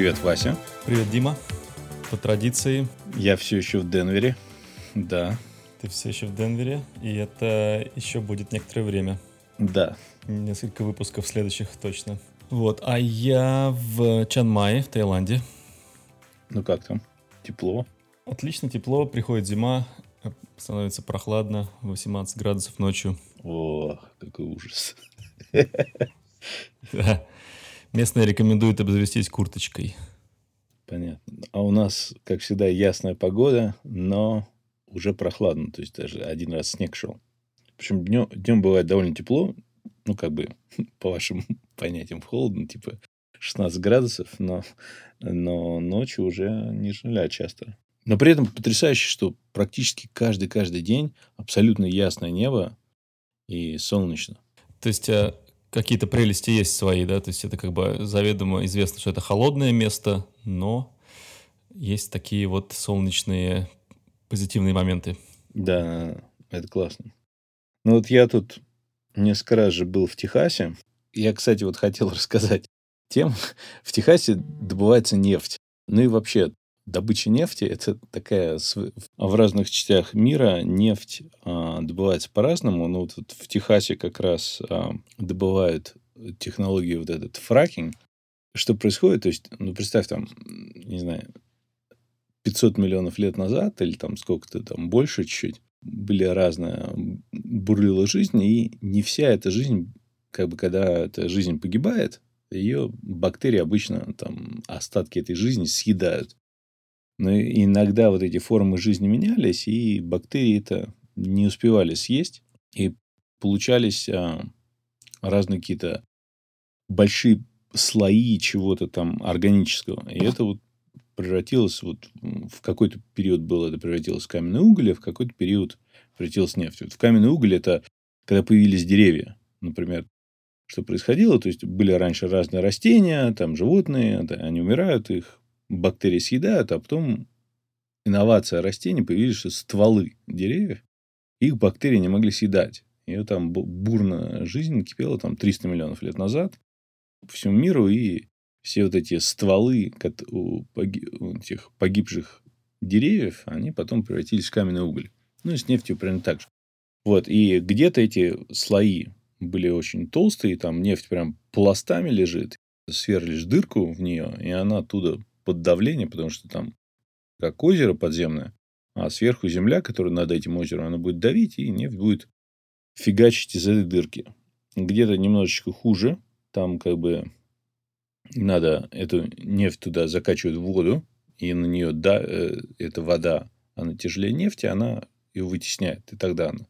Привет, Вася. Привет, Дима. По традиции. Я все еще в Денвере. Да. Ты все еще в Денвере, и это еще будет некоторое время. Да. Несколько выпусков следующих точно. Вот, а я в Чанмае, в Таиланде. Ну как там? Тепло? Отлично, тепло, приходит зима, становится прохладно, 18 градусов ночью. О, какой ужас. Да. Местные рекомендуют обзавестись курточкой. Понятно. А у нас, как всегда, ясная погода, но уже прохладно. То есть даже один раз снег шел. Причем днем, днем бывает довольно тепло. Ну, как бы, по вашим понятиям, холодно, типа 16 градусов, но, но ночью уже ниже нуля часто. Но при этом потрясающе, что практически каждый-каждый день абсолютно ясное небо и солнечно. То есть э, какие-то прелести есть свои, да? То есть это как бы заведомо известно, что это холодное место, но есть такие вот солнечные позитивные моменты. Да, это классно. Ну вот я тут несколько раз же был в Техасе. Я, кстати, вот хотел рассказать тем, в Техасе добывается нефть. Ну и вообще, добыча нефти – это такая... В разных частях мира нефть а, добывается по-разному. Ну, вот в Техасе как раз а, добывают технологию вот этот фракинг. Что происходит? То есть, ну, представь там, не знаю, 500 миллионов лет назад или там сколько-то там больше чуть-чуть были разная бурлила жизнь, и не вся эта жизнь, как бы когда эта жизнь погибает, ее бактерии обычно там остатки этой жизни съедают. Но иногда вот эти формы жизни менялись, и бактерии это не успевали съесть, и получались а, разные какие-то большие слои чего-то там органического. И это вот превратилось, вот в какой-то период было это превратилось в каменный уголь, а в какой-то период превратилось в нефть. Вот в каменный уголь это когда появились деревья, например, что происходило, то есть были раньше разные растения, там животные, они умирают, их бактерии съедают, а потом инновация растений появились стволы деревьев, их бактерии не могли съедать. И там бурная жизнь кипела там 300 миллионов лет назад по всему миру, и все вот эти стволы у этих погибших деревьев, они потом превратились в каменный уголь. Ну, и с нефтью примерно так же. Вот, и где-то эти слои были очень толстые, там нефть прям пластами лежит, сверлишь дырку в нее, и она оттуда под давлением, потому что там как озеро подземное, а сверху земля, которая над этим озером, она будет давить, и нефть будет фигачить из этой дырки. Где-то немножечко хуже, там как бы надо эту нефть туда закачивать в воду, и на нее, да, э, эта вода, она тяжелее нефти, она ее вытесняет, и тогда она.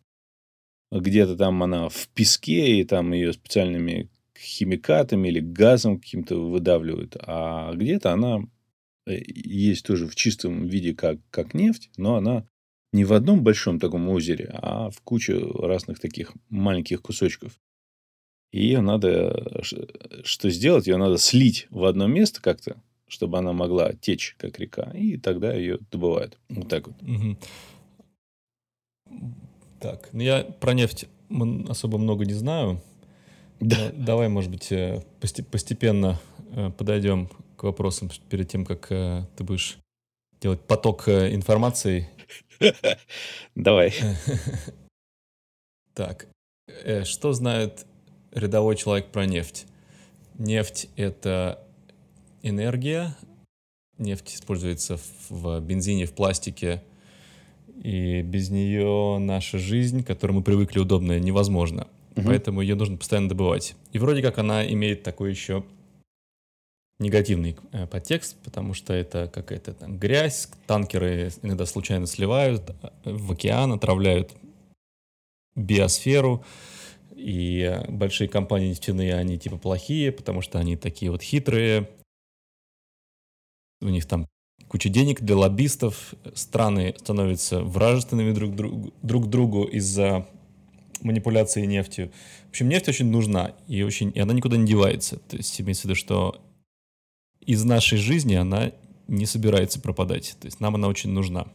Где-то там она в песке, и там ее специальными химикатами или газом каким-то выдавливают, а где-то она есть тоже в чистом виде, как, как нефть, но она не в одном большом таком озере, а в кучу разных таких маленьких кусочков. И ее надо, что сделать, ее надо слить в одно место как-то, чтобы она могла течь, как река, и тогда ее добывают. Вот так вот. Угу. Так, ну я про нефть особо много не знаю. Да. давай, может быть, э, постепенно э, подойдем к вопросам перед тем, как э, ты будешь делать поток информации. Давай. Так, что знает рядовой человек про нефть? Нефть — это энергия. Нефть используется в бензине, в пластике. И без нее наша жизнь, к которой мы привыкли удобная, невозможна. Угу. Поэтому ее нужно постоянно добывать. И вроде как она имеет такой еще негативный э, подтекст, потому что это какая-то там грязь, танкеры иногда случайно сливают э, в океан, отравляют биосферу, и большие компании нефтяные, они типа плохие, потому что они такие вот хитрые, у них там куча денег для лоббистов, страны становятся вражественными друг, друг, друг другу из-за манипуляции нефтью. В общем, нефть очень нужна, и, очень, и она никуда не девается. То есть имеется в виду, что из нашей жизни она не собирается пропадать. То есть нам она очень нужна.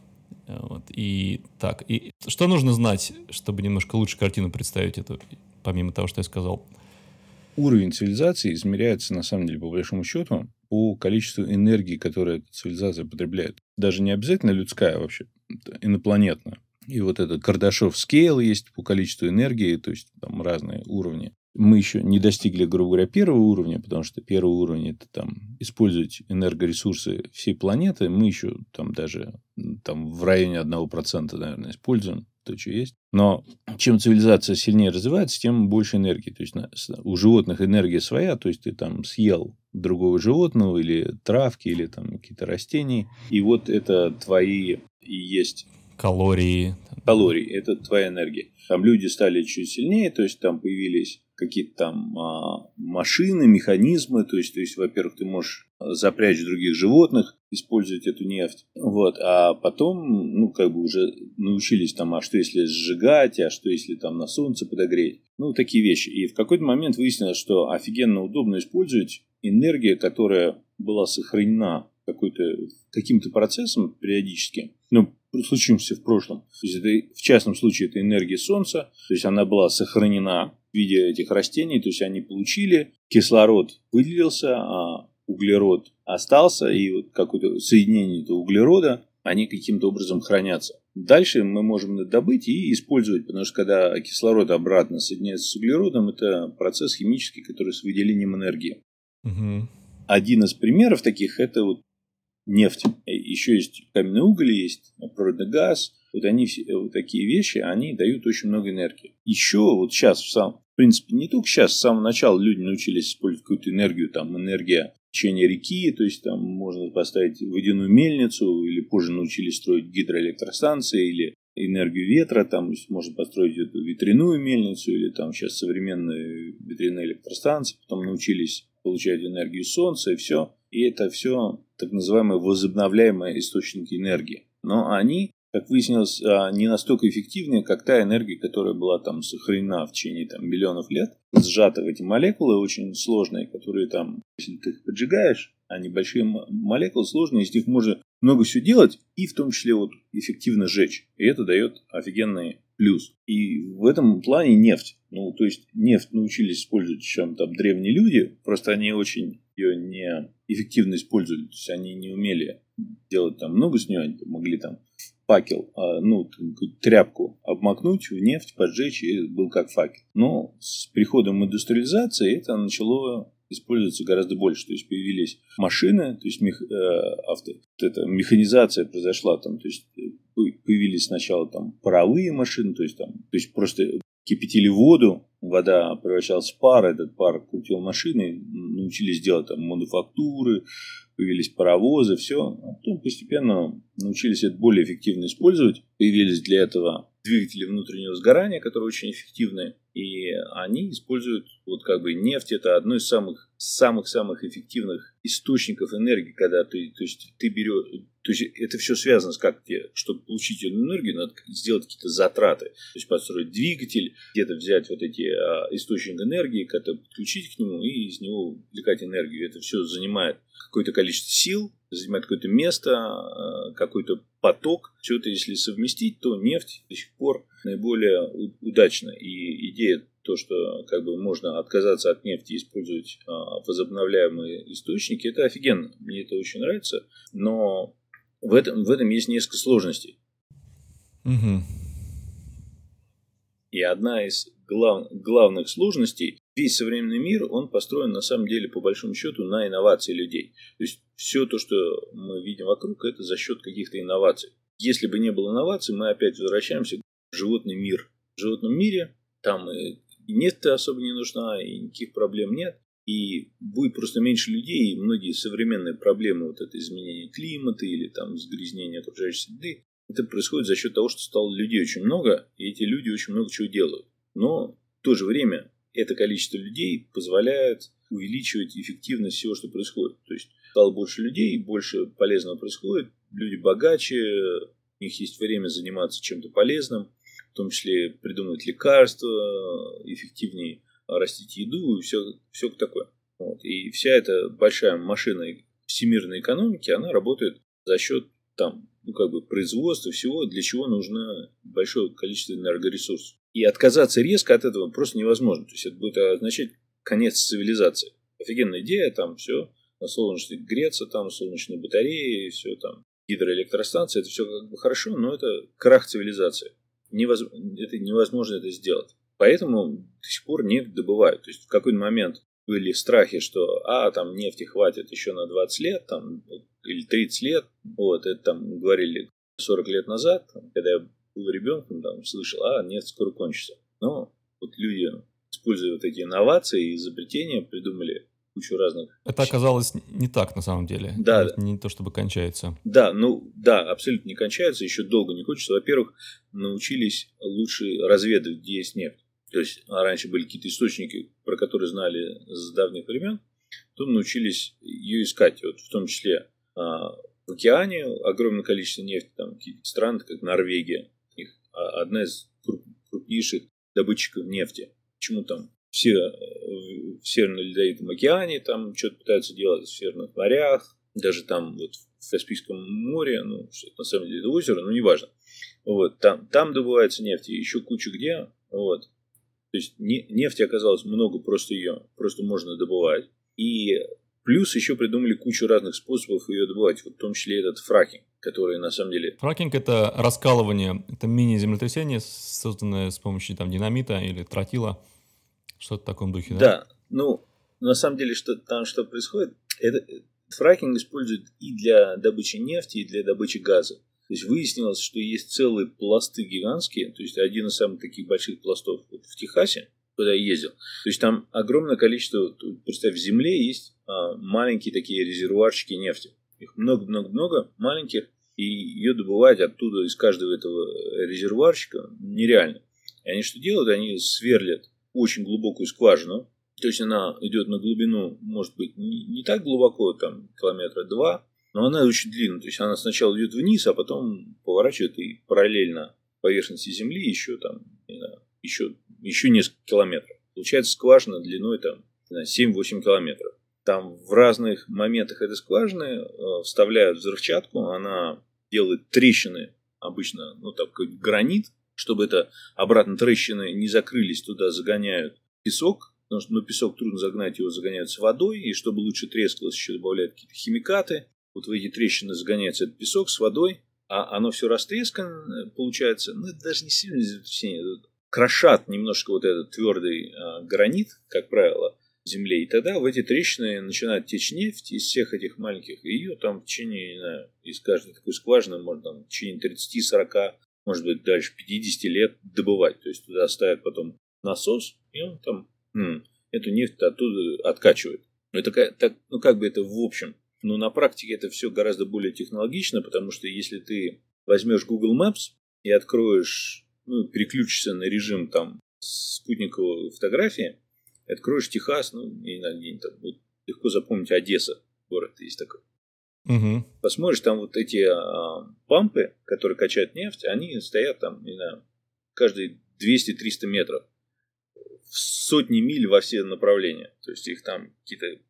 Вот. И так, и что нужно знать, чтобы немножко лучше картину представить эту, помимо того, что я сказал? уровень цивилизации измеряется, на самом деле, по большому счету, по количеству энергии, которую цивилизация потребляет. Даже не обязательно людская а вообще, инопланетная. И вот этот Кардашов скейл есть по количеству энергии, то есть там разные уровни. Мы еще не достигли, грубо говоря, первого уровня, потому что первый уровень это там использовать энергоресурсы всей планеты. Мы еще там даже там, в районе 1%, наверное, используем то, что есть. Но чем цивилизация сильнее развивается, тем больше энергии. То есть у животных энергия своя, то есть ты там съел другого животного или травки, или там какие-то растения. И вот это твои и есть калории. Калории – это твоя энергия. Там люди стали чуть сильнее, то есть там появились какие-то там а, машины, механизмы, то есть, то есть, во-первых, ты можешь запрячь других животных, использовать эту нефть, вот, а потом, ну, как бы уже научились там, а что если сжигать, а что если там на солнце подогреть, ну, такие вещи. И в какой-то момент выяснилось, что офигенно удобно использовать энергию, которая была сохранена какой-то, каким-то процессом периодически, ну, случившимся в прошлом. То есть это, в частном случае это энергия Солнца, то есть она была сохранена в виде этих растений, то есть они получили, кислород выделился, а углерод остался, и вот какое-то соединение этого углерода, они каким-то образом хранятся. Дальше мы можем добыть и использовать, потому что когда кислород обратно соединяется с углеродом, это процесс химический, который с выделением энергии. Угу. Один из примеров таких это вот нефть. Еще есть каменный уголь, есть природный газ. Вот они все, вот такие вещи, они дают очень много энергии. Еще вот сейчас, в, сам, в принципе, не только сейчас, с самого начала люди научились использовать какую-то энергию, там энергия течения реки, то есть там можно поставить водяную мельницу, или позже научились строить гидроэлектростанции, или энергию ветра, там можно построить эту ветряную мельницу, или там сейчас современные ветряные электростанции, потом научились получать энергию солнца и все. И это все так называемые возобновляемые источники энергии. Но они, как выяснилось, а, не настолько эффективны, как та энергия, которая была там сохранена в течение там, миллионов лет, сжата в эти молекулы очень сложные, которые там, если ты их поджигаешь, они большие молекулы сложные, из них можно много всего делать, и в том числе вот эффективно сжечь. И это дает офигенный плюс. И в этом плане нефть. Ну, то есть нефть научились использовать чем там древние люди, просто они очень ее не эффективно использовали. То есть они не умели делать там много с нее, они могли там факел, а, ну, тряпку обмакнуть в нефть, поджечь, и был как факел. Но с приходом индустриализации это начало используется гораздо больше. То есть появились машины, то есть мех, э, авто, вот эта механизация произошла там, то есть появились сначала там паровые машины, то есть там, то есть просто кипятили воду, вода превращалась в пар, этот пар крутил машины, научились делать там мануфактуры, появились паровозы, все. А потом постепенно научились это более эффективно использовать. Появились для этого двигатели внутреннего сгорания, которые очень эффективны. И они используют вот как бы нефть. Это одно из самых самых-самых эффективных источников энергии, когда ты, то есть ты берешь, то есть это все связано с как тебе, чтобы получить эту энергию, надо сделать какие-то затраты. То есть построить двигатель, где-то взять вот эти а, источники энергии, как-то подключить к нему и из него извлекать энергию. Это все занимает какое-то количество сил, занимает какое-то место, а, какой-то поток. Все это, если совместить, то нефть до сих пор наиболее удачна. И идея то, что как бы можно отказаться от нефти и использовать а, возобновляемые источники, это офигенно. Мне это очень нравится. Но в этом, в этом есть несколько сложностей. Угу. И одна из глав, главных сложностей, весь современный мир, он построен на самом деле по большому счету на инновации людей. То есть все то, что мы видим вокруг, это за счет каких-то инноваций. Если бы не было инноваций, мы опять возвращаемся в животный мир. В животном мире там и нефть особо не нужна, и никаких проблем нет. И будет просто меньше людей, и многие современные проблемы, вот это изменение климата или там загрязнение окружающей среды, это происходит за счет того, что стало людей очень много, и эти люди очень много чего делают. Но в то же время это количество людей позволяет увеличивать эффективность всего, что происходит. То есть стало больше людей, больше полезного происходит, люди богаче, у них есть время заниматься чем-то полезным, в том числе придумывать лекарства, эффективнее растить еду и все, все такое. Вот. И вся эта большая машина всемирной экономики, она работает за счет там, ну, как бы производства всего, для чего нужно большое количество энергоресурсов. И отказаться резко от этого просто невозможно. То есть это будет означать конец цивилизации. Офигенная идея, там все, на солнечных греться, там солнечные батареи, все там, гидроэлектростанции, это все как бы хорошо, но это крах цивилизации. Невоз... Это невозможно это сделать. Поэтому до сих пор нефть добывают. То есть в какой-то момент были страхи, что а, там нефти хватит еще на 20 лет, там, или 30 лет. Вот, это там говорили 40 лет назад, когда я был ребенком, там, слышал, а, нефть скоро кончится. Но вот люди, используя вот эти инновации и изобретения, придумали кучу разных... Это оказалось не так на самом деле. Да. Это не то, чтобы кончается. Да, ну да, абсолютно не кончается, еще долго не кончится. Во-первых, научились лучше разведывать, где есть нефть. То есть а раньше были какие-то источники, про которые знали с давних времен, потом научились ее искать. Вот в том числе а, в океане огромное количество нефти, там какие-то страны, как Норвегия, одна из крупнейших добытчиков нефти. Почему там все э, в Северном Ледовитом океане там что-то пытаются делать в Северных морях, даже там вот в Каспийском море, ну, на самом деле это озеро, но неважно. Вот, там, там добывается нефть, и еще куча где, вот. То есть нефти оказалось много, просто ее просто можно добывать. И плюс еще придумали кучу разных способов ее добывать, вот в том числе этот фракинг, который на самом деле... Фракинг – это раскалывание, это мини-землетрясение, созданное с помощью там, динамита или тротила, что-то в таком духе, да? Да, ну, на самом деле, что там что происходит, это фракинг используют и для добычи нефти, и для добычи газа. То есть выяснилось, что есть целые пласты гигантские, то есть один из самых таких больших пластов вот в Техасе, куда я ездил. То есть там огромное количество, представь, в земле есть а, маленькие такие резервуарчики нефти. Их много-много-много маленьких, и ее добывать оттуда из каждого этого резервуарчика нереально. И они что делают? Они сверлят очень глубокую скважину, то есть она идет на глубину, может быть, не, не так глубоко, там километра два, но она очень длинная. То есть она сначала идет вниз, а потом поворачивает и параллельно поверхности Земли еще там, знаю, еще, еще несколько километров. Получается скважина длиной там 7-8 километров. Там в разных моментах этой скважины э, вставляют взрывчатку, она делает трещины, обычно, ну, так как гранит, чтобы это обратно трещины не закрылись, туда загоняют песок, потому что ну, песок трудно загнать, его загоняют с водой, и чтобы лучше трескалось, еще добавляют какие-то химикаты, вот в эти трещины загоняется этот песок с водой, а оно все растрескано, получается, ну, это даже не сильно землетрясение, крошат немножко вот этот твердый а, гранит, как правило, земле, и тогда в эти трещины начинает течь нефть из всех этих маленьких, и ее там в течение, не знаю, из каждой такой скважины можно там в течение 30-40, может быть, дальше 50 лет добывать, то есть туда ставят потом насос, и он там м, эту нефть оттуда откачивает. Ну, это так, ну, как бы это в общем но на практике это все гораздо более технологично, потому что если ты возьмешь Google Maps и откроешь, ну, переключишься на режим там спутниковой фотографии, откроешь Техас, ну, не знаю, где там, вот, легко запомнить Одесса, город есть такой. Угу. Посмотришь, там вот эти а, пампы, которые качают нефть, они стоят там, не знаю, каждые 200-300 метров в сотни миль во все направления. То есть их там какие-то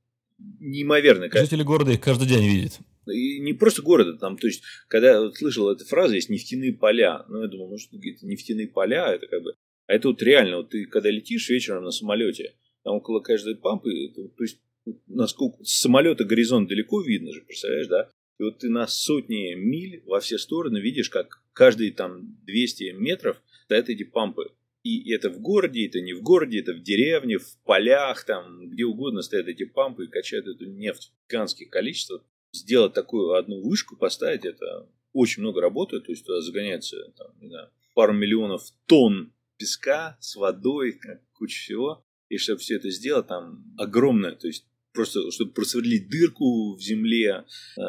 количество. Жители города их каждый день видят. И не просто города, там, то есть, когда я вот слышал эту фразу, есть нефтяные поля, ну, я думал, ну, что это нефтяные поля, это как бы, а это вот реально, вот ты когда летишь вечером на самолете, там около каждой пампы, то есть, насколько с самолета горизонт далеко видно же, представляешь, да? И вот ты на сотни миль во все стороны видишь, как каждые там 200 метров стоят эти пампы. И это в городе, это не в городе, это в деревне, в полях, там, где угодно стоят эти пампы и качают эту нефть в гигантских количествах. Сделать такую одну вышку, поставить, это очень много работы, то есть туда загоняется, там, не знаю, пару миллионов тонн песка с водой, куча всего. И чтобы все это сделать, там огромное, то есть просто, чтобы просверлить дырку в земле э,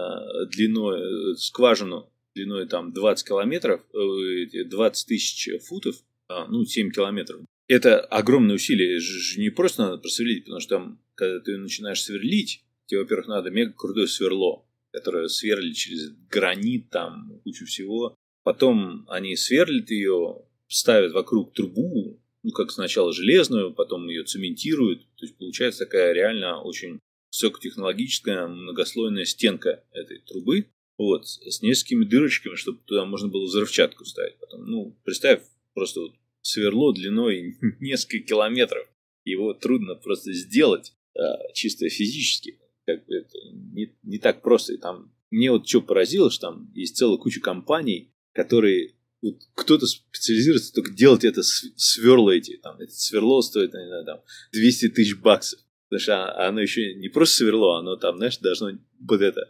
длиной, э, скважину длиной там 20 километров, э, 20 тысяч футов, а, ну, 7 километров. Это огромное усилие, же не просто надо просверлить, потому что там, когда ты начинаешь сверлить, тебе, во-первых, надо мега крутое сверло, которое сверлит через гранит, там, кучу всего. Потом они сверлят ее, ставят вокруг трубу, ну, как сначала железную, потом ее цементируют. То есть получается такая реально очень высокотехнологическая многослойная стенка этой трубы. Вот, с несколькими дырочками, чтобы туда можно было взрывчатку ставить. Потом, ну, представь, просто вот сверло длиной несколько километров. Его трудно просто сделать а, чисто физически. Как бы это не, не так просто. И там мне вот что поразило, что там есть целая куча компаний, которые вот кто-то специализируется только делать это сверла эти, там, это сверло стоит, не знаю, там, 200 тысяч баксов. Потому что оно еще не просто сверло, оно там, знаешь, должно вот это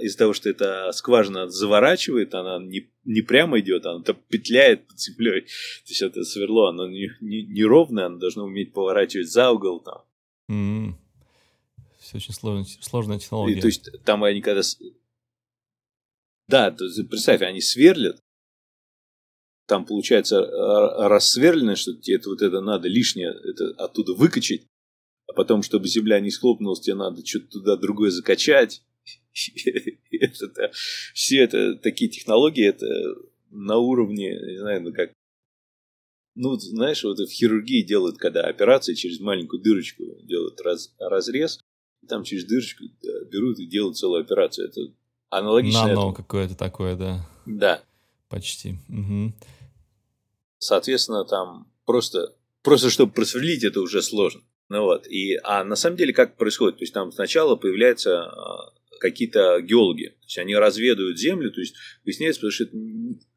из-за того, что эта скважина заворачивает, она не, не прямо идет, она там петляет под землей. То есть это сверло, оно не, не, не ровное, оно должно уметь поворачивать за угол там. Mm-hmm. Все очень сложно, сложная технология. И, то есть там они когда... Да, то есть, представь, они сверлят, там получается рассверлено, что тебе это, вот это надо лишнее это оттуда выкачать, а потом, чтобы земля не схлопнулась, тебе надо что-то туда другое закачать. это, все это такие технологии, это на уровне, не знаю, ну как, ну, знаешь, вот в хирургии делают, когда операции через маленькую дырочку делают раз, разрез, там через дырочку берут и делают целую операцию. Это аналогично. Нано какое-то такое, да. Да. Почти. Угу. Соответственно, там просто, просто чтобы просверлить, это уже сложно. Ну вот. И, а на самом деле как происходит? То есть там сначала появляются а, какие-то геологи. То есть они разведывают землю, то есть выясняется, потому что это,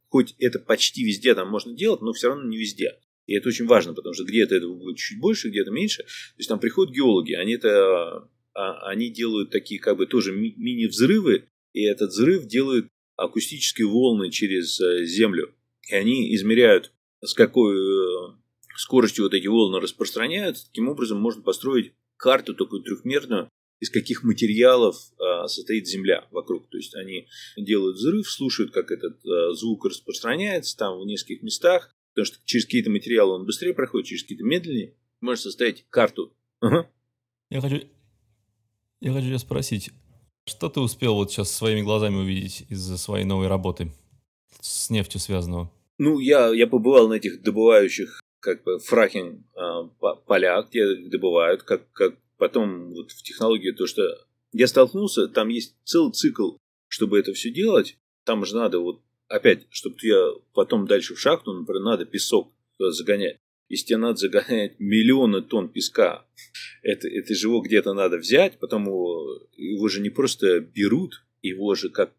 хоть это почти везде там можно делать, но все равно не везде. И это очень важно, потому что где-то этого будет чуть больше, где-то меньше. То есть там приходят геологи, они это а, они делают такие как бы тоже мини-взрывы, и этот взрыв делает акустические волны через э, землю. И они измеряют, с какой э, скоростью вот эти волны распространяются. Таким образом можно построить карту такую трехмерную, из каких материалов а, состоит Земля вокруг. То есть они делают взрыв, слушают, как этот а, звук распространяется там в нескольких местах, потому что через какие-то материалы он быстрее проходит, через какие-то медленнее. Можно составить карту. Я хочу, я хочу тебя спросить, что ты успел вот сейчас своими глазами увидеть из-за своей новой работы с нефтью связанного? Ну, я, я побывал на этих добывающих как бы фракинг э, полях, где добывают, как, как потом вот в технологии то, что я столкнулся, там есть целый цикл, чтобы это все делать. Там же надо вот опять, чтобы я потом дальше в шахту, например, надо песок загонять. Если тебе надо загонять миллионы тонн песка, это, это же его где-то надо взять, потом его, его же не просто берут, его же как...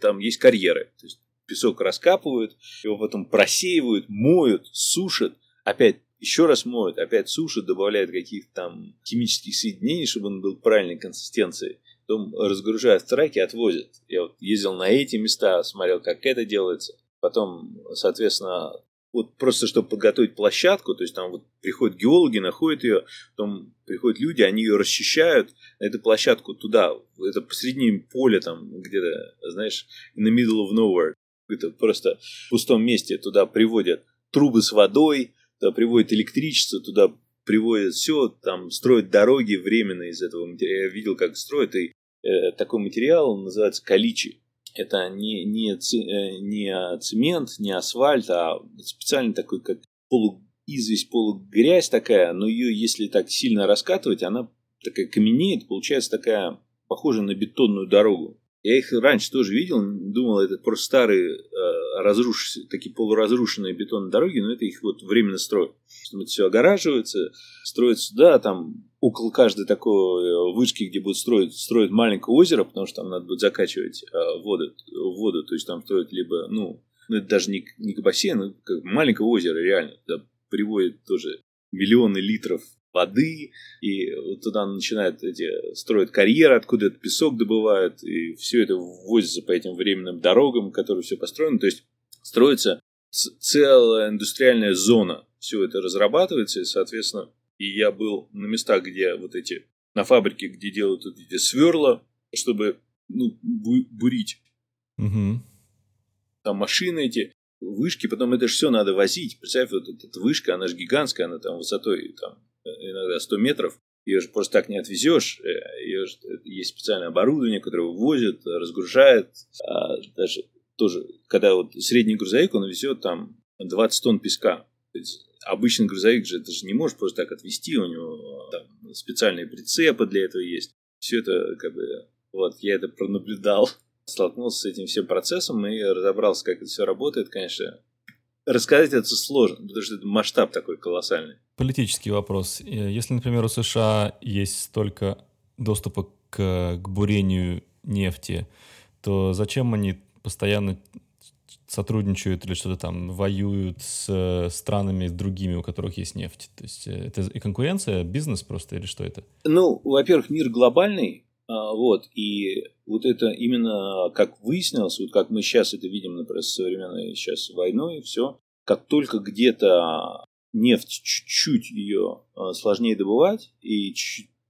Там есть карьеры. То есть песок раскапывают, его потом просеивают, моют, сушат, опять еще раз моют, опять сушат, добавляют каких-то там химических соединений, чтобы он был правильной консистенции. Потом разгружают в траке, отвозят. Я вот ездил на эти места, смотрел, как это делается. Потом, соответственно, вот просто чтобы подготовить площадку, то есть там вот приходят геологи, находят ее, потом приходят люди, они ее расчищают, эту площадку туда, это посредине поля там где-то, знаешь, in the middle of nowhere, это просто в пустом месте туда приводят трубы с водой, туда приводят электричество, туда приводят все, там строят дороги временно из этого материала. Я видел, как строят, и э, такой материал называется каличи. Это не, не, э, не цемент, не асфальт, а специальный такой, как полуизвесть, полугрязь такая, но ее, если так сильно раскатывать, она такая каменеет, получается такая похожа на бетонную дорогу. Я их раньше тоже видел, думал, это просто старые, э, разруш... такие полуразрушенные бетонные дороги, но это их вот временно строят. Это все огораживается, строят сюда, там около каждой такой э, вышки, где будут строить, строят маленькое озеро, потому что там надо будет закачивать э, воду, воду, то есть там строят либо, ну, ну это даже не, не бассейн, как маленькое озеро реально, туда приводят тоже миллионы литров воды, и вот туда начинают эти, строят карьеры, откуда этот песок добывают, и все это ввозится по этим временным дорогам, которые все построены. То есть строится целая индустриальная зона. Все это разрабатывается, и, соответственно, и я был на местах, где вот эти, на фабрике, где делают вот эти сверла, чтобы ну, бурить. Угу. Там машины эти, вышки, потом это же все надо возить. Представь, вот эта вышка, она же гигантская, она там высотой там, иногда 100 метров, ее же просто так не отвезешь, э, ее же, э, есть специальное оборудование, которое вывозит, разгружает, а даже тоже, когда вот средний грузовик, он везет там 20 тонн песка. обычный грузовик же, это же не можешь просто так отвезти, у него там, специальные прицепы для этого есть. Все это как бы, вот, я это пронаблюдал, столкнулся с этим всем процессом и разобрался, как это все работает, конечно, рассказать это сложно, потому что это масштаб такой колоссальный. Политический вопрос. Э, если, например, у США есть столько доступа к, к бурению нефти, то зачем они постоянно сотрудничают или что-то там воюют с странами другими, у которых есть нефть? То есть э, это и конкуренция, бизнес просто или что это? Ну, во-первых, мир глобальный, вот, и вот это именно, как выяснилось, вот как мы сейчас это видим, например, с современной сейчас войной, все, как только где-то нефть чуть-чуть ее а, сложнее добывать, и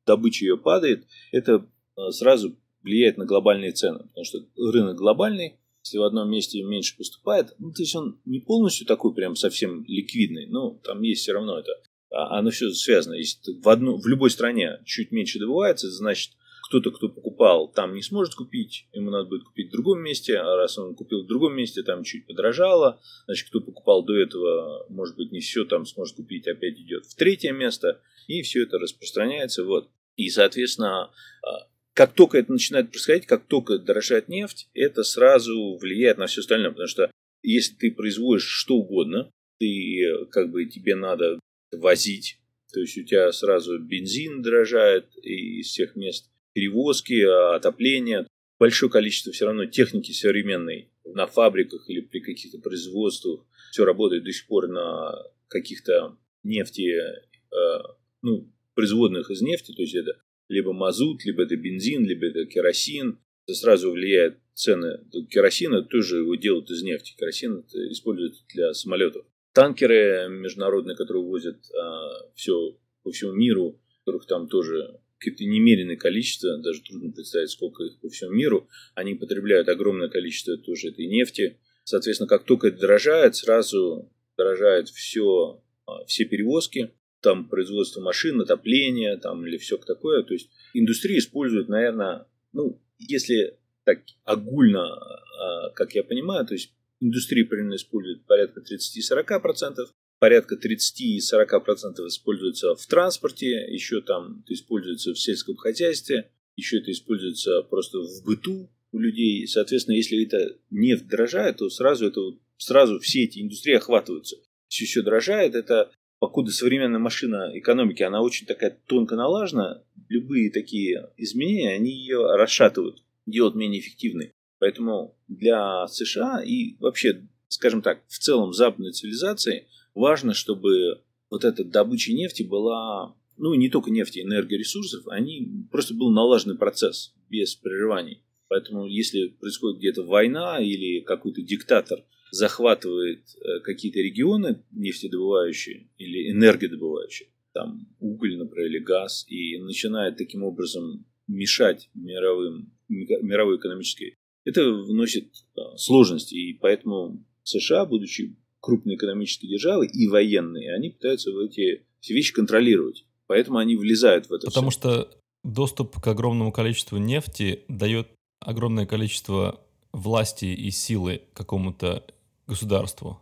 добыча ее падает, это а, сразу влияет на глобальные цены, потому что рынок глобальный, если в одном месте меньше поступает, ну, то есть он не полностью такой прям совсем ликвидный, но там есть все равно это, оно все связано. Если в, одну, в любой стране чуть меньше добывается, значит, кто-то, кто покупал, там не сможет купить, ему надо будет купить в другом месте, а раз он купил в другом месте, там чуть подорожало, значит, кто покупал до этого, может быть, не все там сможет купить, опять идет в третье место, и все это распространяется, вот. И, соответственно, а, как только это начинает происходить, как только дорожает нефть, это сразу влияет на все остальное, потому что если ты производишь что угодно, ты как бы тебе надо возить, то есть у тебя сразу бензин дорожает из всех мест, перевозки, отопления, большое количество все равно техники современной на фабриках или при каких-то производствах. Все работает до сих пор на каких-то нефти, э, ну, производных из нефти, то есть это либо мазут, либо это бензин, либо это керосин. Это сразу влияет цены керосина, тоже его делают из нефти. Керосин используют для самолетов. Танкеры международные, которые возят а, все по всему миру, которых там тоже какое-то немеренное количество, даже трудно представить, сколько их по всему миру, они потребляют огромное количество тоже этой нефти. Соответственно, как только это дорожает, сразу дорожает все, а, все перевозки, там производство машин, отопление там, или все такое. То есть индустрия использует, наверное, ну, если так огульно, а, как я понимаю, то есть индустрия примерно использует порядка 30-40%, порядка 30-40% используется в транспорте, еще там это используется в сельском хозяйстве, еще это используется просто в быту у людей. Соответственно, если это нефть дорожает, то сразу, это, сразу все эти индустрии охватываются. Все еще дорожает, это покуда современная машина экономики, она очень такая тонко налажена, любые такие изменения, они ее расшатывают, делают менее эффективной. Поэтому для США и вообще, скажем так, в целом западной цивилизации – важно, чтобы вот эта добыча нефти была, ну, не только нефти, энергоресурсов, они просто был налаженный процесс без прерываний. Поэтому, если происходит где-то война или какой-то диктатор захватывает э, какие-то регионы нефтедобывающие или энергодобывающие, там уголь, например, или газ, и начинает таким образом мешать мировым, мировой экономической, это вносит сложности. И поэтому США, будучи крупные экономические державы и военные, они пытаются эти все вещи контролировать. Поэтому они влезают в это Потому все. что доступ к огромному количеству нефти дает огромное количество власти и силы какому-то государству.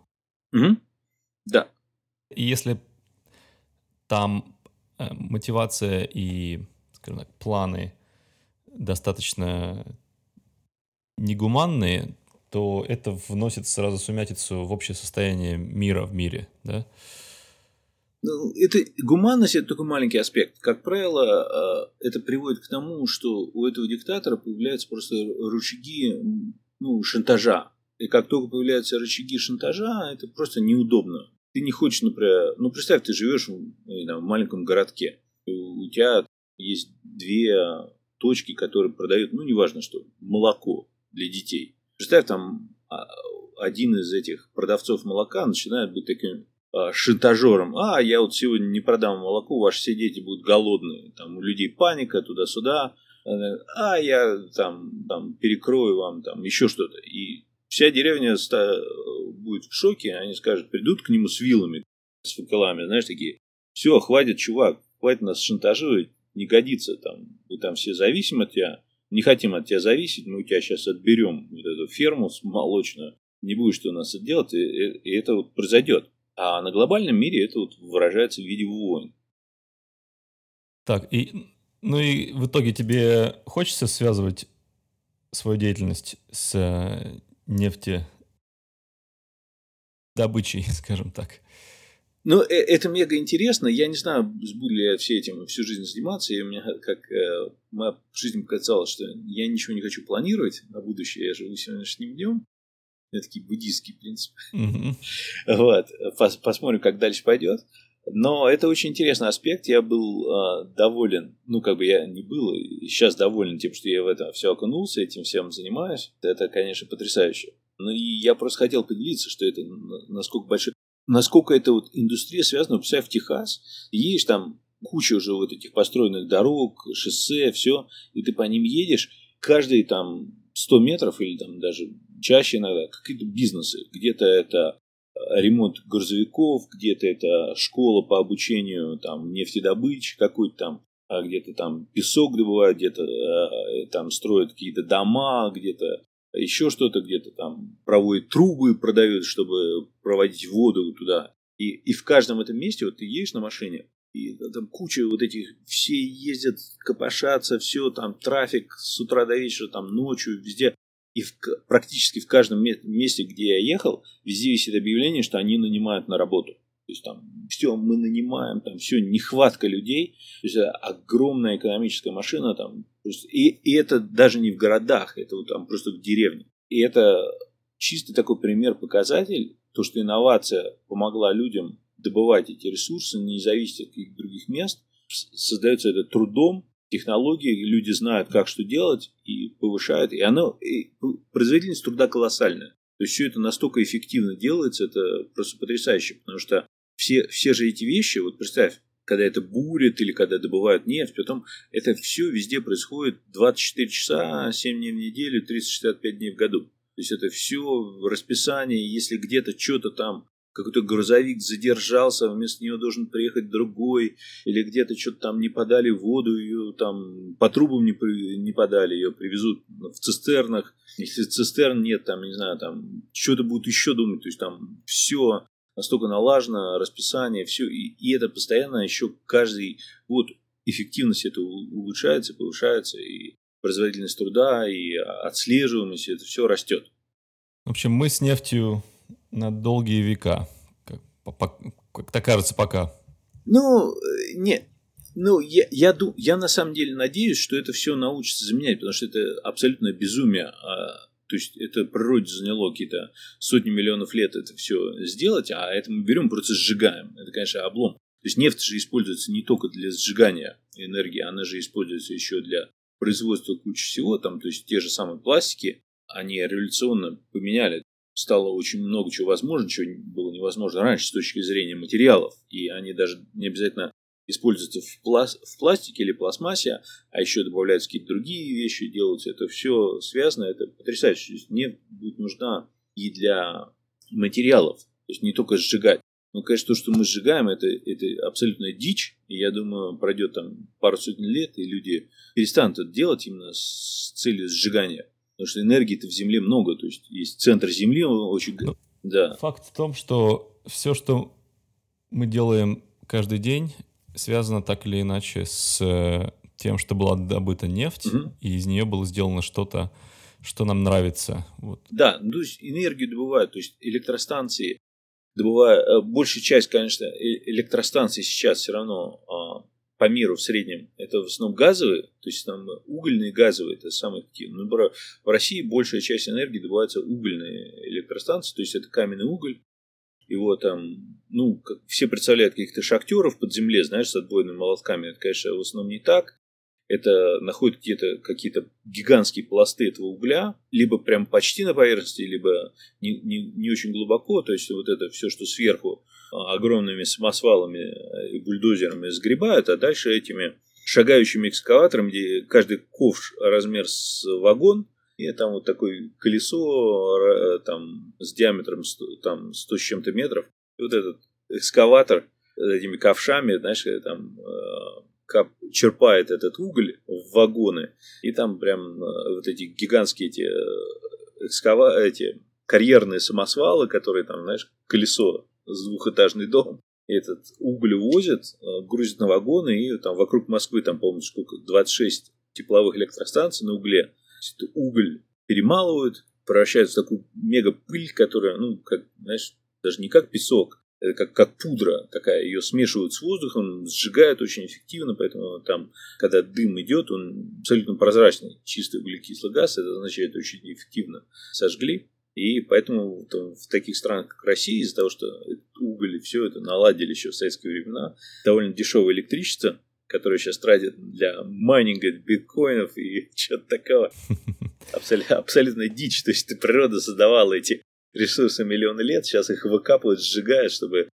Угу. Да. И если там э, мотивация и, скажем так, планы достаточно негуманные, то это вносит сразу сумятицу в общее состояние мира в мире, да? Ну, это гуманность это только маленький аспект. Как правило, э, это приводит к тому, что у этого диктатора появляются просто рычаги ну, шантажа. И как только появляются рычаги шантажа, это просто неудобно. Ты не хочешь, например, ну представь, ты живешь в маленьком городке, у тебя есть две точки, которые продают, ну неважно что, молоко для детей. Представь, там а, один из этих продавцов молока начинает быть таким а, шантажером. А, я вот сегодня не продам молоко, ваши все дети будут голодные. Там у людей паника туда-сюда. А, я там, там перекрою вам там еще что-то. И вся деревня будет в шоке. Они скажут, придут к нему с вилами, с факелами, знаешь, такие. Все, хватит, чувак, хватит нас шантажировать, не годится. Там, вы там все зависимы от тебя не хотим от тебя зависеть, мы у тебя сейчас отберем вот эту ферму молочную, не будешь что у нас это делать, и, и это вот произойдет. А на глобальном мире это вот выражается в виде войн. Так, и, ну и в итоге тебе хочется связывать свою деятельность с э, нефти добычей, скажем так. Ну, э, это мега интересно. Я не знаю, буду ли я все этим всю жизнь заниматься. И у меня, как э, моя жизнь показала, что я ничего не хочу планировать на будущее. Я живу сегодняшним днем. Это такие буддийские принципы. Mm-hmm. Вот. Пос, посмотрим, как дальше пойдет. Но это очень интересный аспект. Я был э, доволен, ну, как бы я не был, и сейчас доволен тем, что я в это все окунулся, этим всем занимаюсь. Это, конечно, потрясающе. Ну, и я просто хотел поделиться, что это насколько большой... Насколько эта вот индустрия связана, представь, в Техас, едешь там куча уже вот этих построенных дорог, шоссе, все, и ты по ним едешь, каждые там 100 метров или там даже чаще иногда какие-то бизнесы. Где-то это ремонт грузовиков, где-то это школа по обучению там нефтедобычи какой-то там, а где-то там песок добывают, где-то э, там строят какие-то дома, где-то еще что-то, где-то там проводят трубы, продают, чтобы проводить воду туда. И, и в каждом этом месте вот ты едешь на машине, и там куча вот этих, все ездят, копошатся, все, там трафик с утра до вечера, там ночью, везде. И в, практически в каждом месте, где я ехал, везде висит объявление, что они нанимают на работу. То есть там все мы нанимаем, там все нехватка людей, то есть огромная экономическая машина там, и, и это даже не в городах, это вот там просто в деревне. И это чистый такой пример, показатель, то, что инновация помогла людям добывать эти ресурсы, не зависеть от каких других мест, создается это трудом, технологии, люди знают, как что делать, и повышают. И оно, и производительность труда колоссальная. То есть все это настолько эффективно делается, это просто потрясающе, потому что все, все же эти вещи, вот представь, когда это бурит или когда добывают нефть, потом это все везде происходит 24 часа, 7 дней в неделю, 365 дней в году. То есть это все в расписании, если где-то что-то там какой-то грузовик задержался, вместо него должен приехать другой, или где-то что-то там не подали воду, ее там по трубам не, не подали, ее привезут в цистернах. Если цистерн нет, там, не знаю, там что-то будут еще думать, то есть там все настолько налажено, расписание, все, и, и это постоянно еще каждый год эффективность это улучшается, повышается, и производительность труда, и отслеживаемость, это все растет. В общем, мы с нефтью на долгие века. Как, так кажется пока. Ну, э, нет. Ну, я, я, я на самом деле надеюсь, что это все научится заменять, потому что это абсолютно безумие. То есть это природе заняло какие-то сотни миллионов лет это все сделать, а это мы берем просто сжигаем. Это, конечно, облом. То есть нефть же используется не только для сжигания энергии, она же используется еще для производства кучи всего. Там, то есть те же самые пластики, они революционно поменяли стало очень много чего возможно, чего было невозможно раньше с точки зрения материалов. И они даже не обязательно используются в, пласт, в пластике или пластмассе, а еще добавляются какие-то другие вещи, делаются. Это все связано, это потрясающе. То есть нефть будет нужна и для материалов, то есть не только сжигать. Но, конечно, то, что мы сжигаем, это, это абсолютная дичь. И я думаю, пройдет там пару сотен лет, и люди перестанут это делать именно с целью сжигания. Потому что энергии-то в Земле много, то есть есть центр Земли, очень... Ну, да. Факт в том, что все, что мы делаем каждый день, связано так или иначе с э, тем, что была добыта нефть, угу. и из нее было сделано что-то, что нам нравится. Вот. Да, ну, то есть энергию добывают, то есть электростанции добывают, э, большая часть, конечно, э, электростанций сейчас все равно а, по миру в среднем это в основном газовые, то есть там угольные и газовые, это самые активные. Но в России большая часть энергии добывается угольные электростанции, то есть это каменный уголь. Его там, ну, как все представляют каких-то шахтеров под земле, знаешь, с отбойными молотками. Это, конечно, в основном не так. Это находят где-то какие-то гигантские пласты этого угля, либо прям почти на поверхности, либо не, не, не очень глубоко. То есть вот это все, что сверху огромными самосвалами и бульдозерами сгребают, а дальше этими шагающими экскаваторами, где каждый ковш размер с вагон, и там вот такое колесо там, с диаметром 100, там, 100 с чем-то метров. И вот этот экскаватор этими ковшами, знаешь, там э, черпает этот уголь в вагоны, и там прям э, вот эти гигантские эти, э, экскава... эти карьерные самосвалы, которые там, знаешь, колесо с двухэтажный дом. И этот уголь увозят, э, грузят на вагоны, и там вокруг Москвы, там, по-моему, сколько, 26 тепловых электростанций на угле. Уголь перемалывают, превращают в такую мега пыль, которая, ну, как, знаешь, даже не как песок, это как, как пудра такая, ее смешивают с воздухом, сжигают очень эффективно, поэтому там, когда дым идет, он абсолютно прозрачный, чистый углекислый газ, это означает очень эффективно сожгли. И поэтому там, в таких странах, как Россия, из-за того, что уголь и все это наладили еще в советские времена, довольно дешевое электричество, которое сейчас тратят для майнинга биткоинов и чего-то такого. Абсолютно, абсолютно дичь. То есть природа создавала эти ресурсы миллионы лет, сейчас их выкапывают, сжигают, чтобы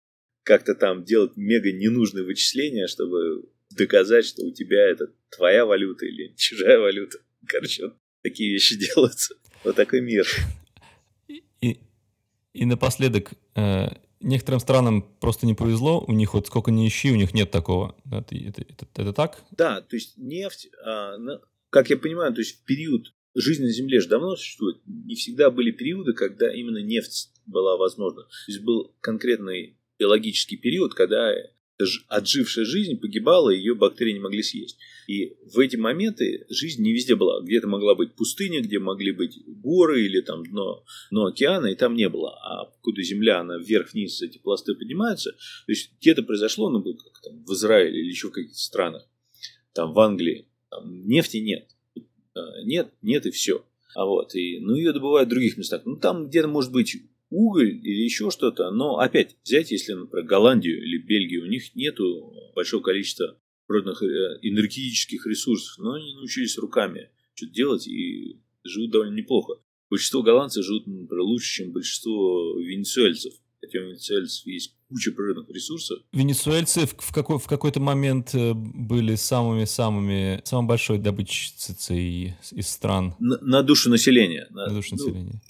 как-то там делать мега ненужные вычисления, чтобы доказать, что у тебя это твоя валюта или чужая валюта. Короче, вот такие вещи делаются. Вот такой мир. И, и напоследок, э, некоторым странам просто не повезло, у них вот сколько ни ищи, у них нет такого. Это, это, это, это так? Да, то есть нефть, а, как я понимаю, то есть период жизнь на Земле же давно существует. Не всегда были периоды, когда именно нефть была возможна. То есть был конкретный биологический период, когда отжившая жизнь погибала, ее бактерии не могли съесть. И в эти моменты жизнь не везде была. Где-то могла быть пустыня, где могли быть горы или там дно, дно океана, и там не было. А куда земля, она вверх-вниз, эти пласты поднимаются. То есть где-то произошло, ну, как там, в Израиле или еще в каких-то странах, там в Англии, там нефти нет. Э, нет, нет и все. А вот, и, ну, ее добывают в других местах. Ну, там где-то может быть уголь или еще что-то, но опять взять, если, например, Голландию или Бельгию, у них нету большого количества природных э, энергетических ресурсов, но они научились руками что-то делать и живут довольно неплохо. Большинство голландцев живут, например, лучше, чем большинство венесуэльцев. Хотя у венесуэльцев есть куча природных ресурсов. Венесуэльцы в, какой, в какой-то момент э, были самыми-самыми, самой большой добытчицей из стран. На, на душу населения. На, на душу ну, населения.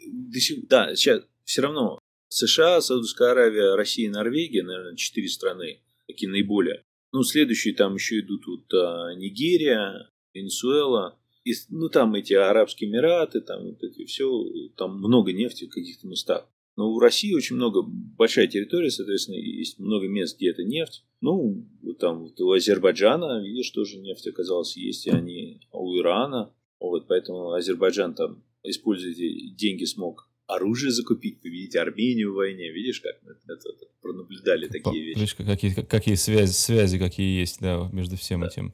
Да, сейчас все равно США, Саудовская Аравия, Россия, Норвегия, наверное, четыре страны, такие наиболее. Ну, следующие там еще идут вот а, Нигерия, Венесуэла, и, ну, там эти Арабские Эмираты, там вот эти все, там много нефти в каких-то местах. Но у России очень много, большая территория, соответственно, есть много мест, где это нефть. Ну, вот там вот у Азербайджана, видишь, тоже нефть оказалась есть, и они у Ирана. Вот, поэтому Азербайджан там используя деньги смог оружие закупить, победить Армению в войне. Видишь, как мы это, это, пронаблюдали такие вещи. Видишь, какие, какие связи, связи какие есть да, между всем да. этим.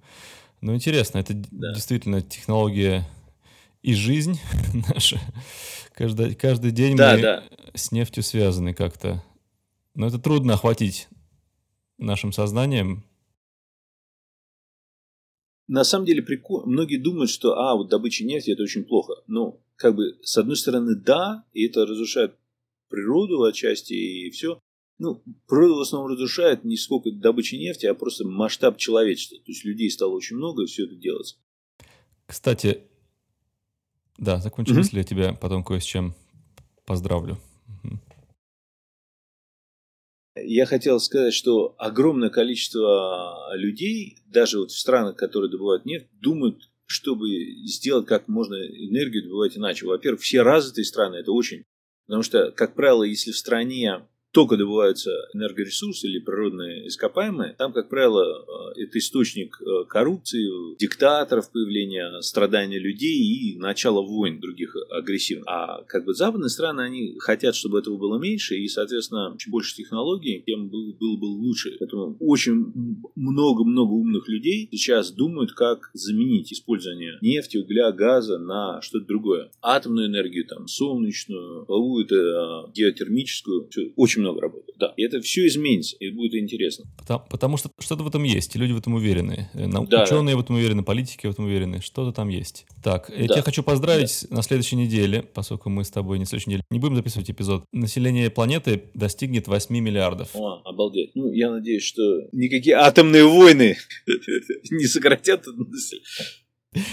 Ну, интересно, это да. действительно технология и жизнь наша. Каждый, каждый день да, мы да. с нефтью связаны как-то. Но это трудно охватить нашим сознанием. На самом деле, прикол... многие думают, что а, вот добыча нефти это очень плохо. Но как бы, с одной стороны, да, и это разрушает природу отчасти и все. Ну, природу в основном разрушает не сколько добыча нефти, а просто масштаб человечества. То есть людей стало очень много, и все это делается. Кстати, да, закончи mm-hmm. мысли, я тебя потом кое с чем поздравлю. Я хотел сказать, что огромное количество людей, даже вот в странах, которые добывают нефть, думают чтобы сделать как можно энергию добывать иначе. Во-первых, все развитые страны это очень. Потому что, как правило, если в стране только добываются энергоресурсы или природные ископаемые, там, как правило, э, это источник э, коррупции, диктаторов, появления страдания людей и начала войн других агрессивных. А как бы западные страны, они хотят, чтобы этого было меньше, и, соответственно, чем больше технологий, тем было, было бы лучше. Поэтому очень много-много умных людей сейчас думают, как заменить использование нефти, угля, газа на что-то другое. Атомную энергию, там, солнечную, какую-то э, геотермическую. Очень много работают, да. И это все изменится, и будет интересно. Потому, потому что что-то в этом есть, и люди в этом уверены. Э, да, Ученые да. в этом уверены, политики в этом уверены, что-то там есть. Так, да. я тебя хочу поздравить да. на следующей неделе, поскольку мы с тобой не следующей неделе не будем записывать эпизод. Население планеты достигнет 8 миллиардов. О, обалдеть. Ну, я надеюсь, что никакие атомные войны не сократят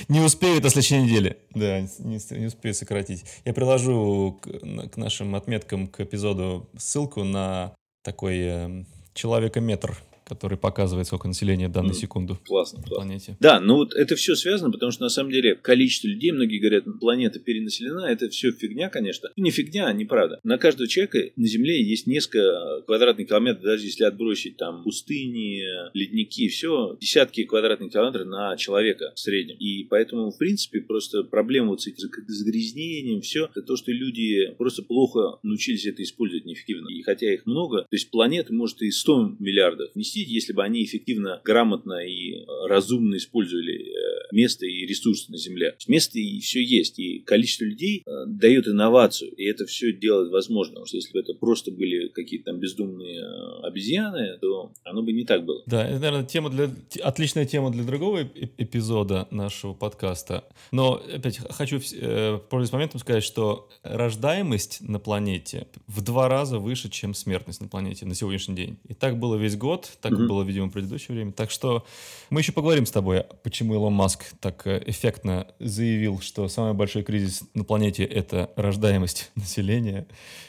не успеют на следующей неделе. Да, не, не успею сократить. Я приложу к, к нашим отметкам к эпизоду ссылку на такой э, человекометр который показывает, сколько населения в данную секунду классно, на планете. Да, ну вот это все связано, потому что на самом деле количество людей, многие говорят, планета перенаселена, это все фигня, конечно. Не фигня, а неправда. На каждого человека на Земле есть несколько квадратных километров, даже если отбросить там пустыни, ледники, все, десятки квадратных километров на человека в среднем. И поэтому, в принципе, просто проблема вот с этим загрязнением, все, это то, что люди просто плохо научились это использовать неэффективно. И хотя их много, то есть планета может и 100 миллиардов вместить, если бы они эффективно, грамотно и разумно использовали э, место и ресурсы на Земле. Место и все есть, и количество людей э, дает инновацию, и это все делает возможно, потому что если бы это просто были какие-то там бездумные э, обезьяны, то оно бы не так было. Да, это, наверное, тема для, отличная тема для другого эпизода нашего подкаста. Но, опять, хочу э, пользуясь моментом сказать, что рождаемость на планете в два раза выше, чем смертность на планете на сегодняшний день. И так было весь год, так mm-hmm. было, видимо, в предыдущее время. Так что мы еще поговорим с тобой, почему Илон Маск так э, эффектно заявил, что самый большой кризис на планете — это рождаемость населения.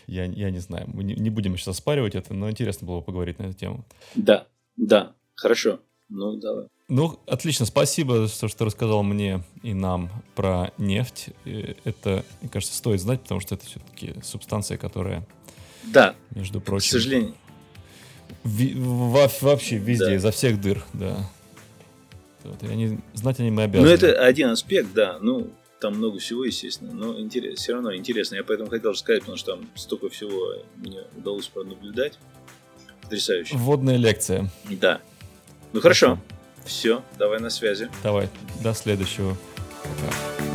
Я, я не знаю, мы не, не будем сейчас оспаривать это, но интересно было бы поговорить на эту тему. Да, да, хорошо. Ну, давай. Ну, отлично, спасибо, что, что рассказал мне и нам про нефть. Это, мне кажется, стоит знать, потому что это все-таки субстанция, которая, да, между прочим, к сожалению, во- вообще везде, да. изо всех дыр, да. Вот, и они, знать они мы обязаны. Ну, это один аспект, да. Ну, там много всего, естественно, но интерес, все равно интересно. Я поэтому хотел сказать, потому что там столько всего мне удалось пронаблюдать. Потрясающе. Вводная лекция. Да. Ну хорошо. хорошо. Все, давай на связи. Давай, до следующего. Пока.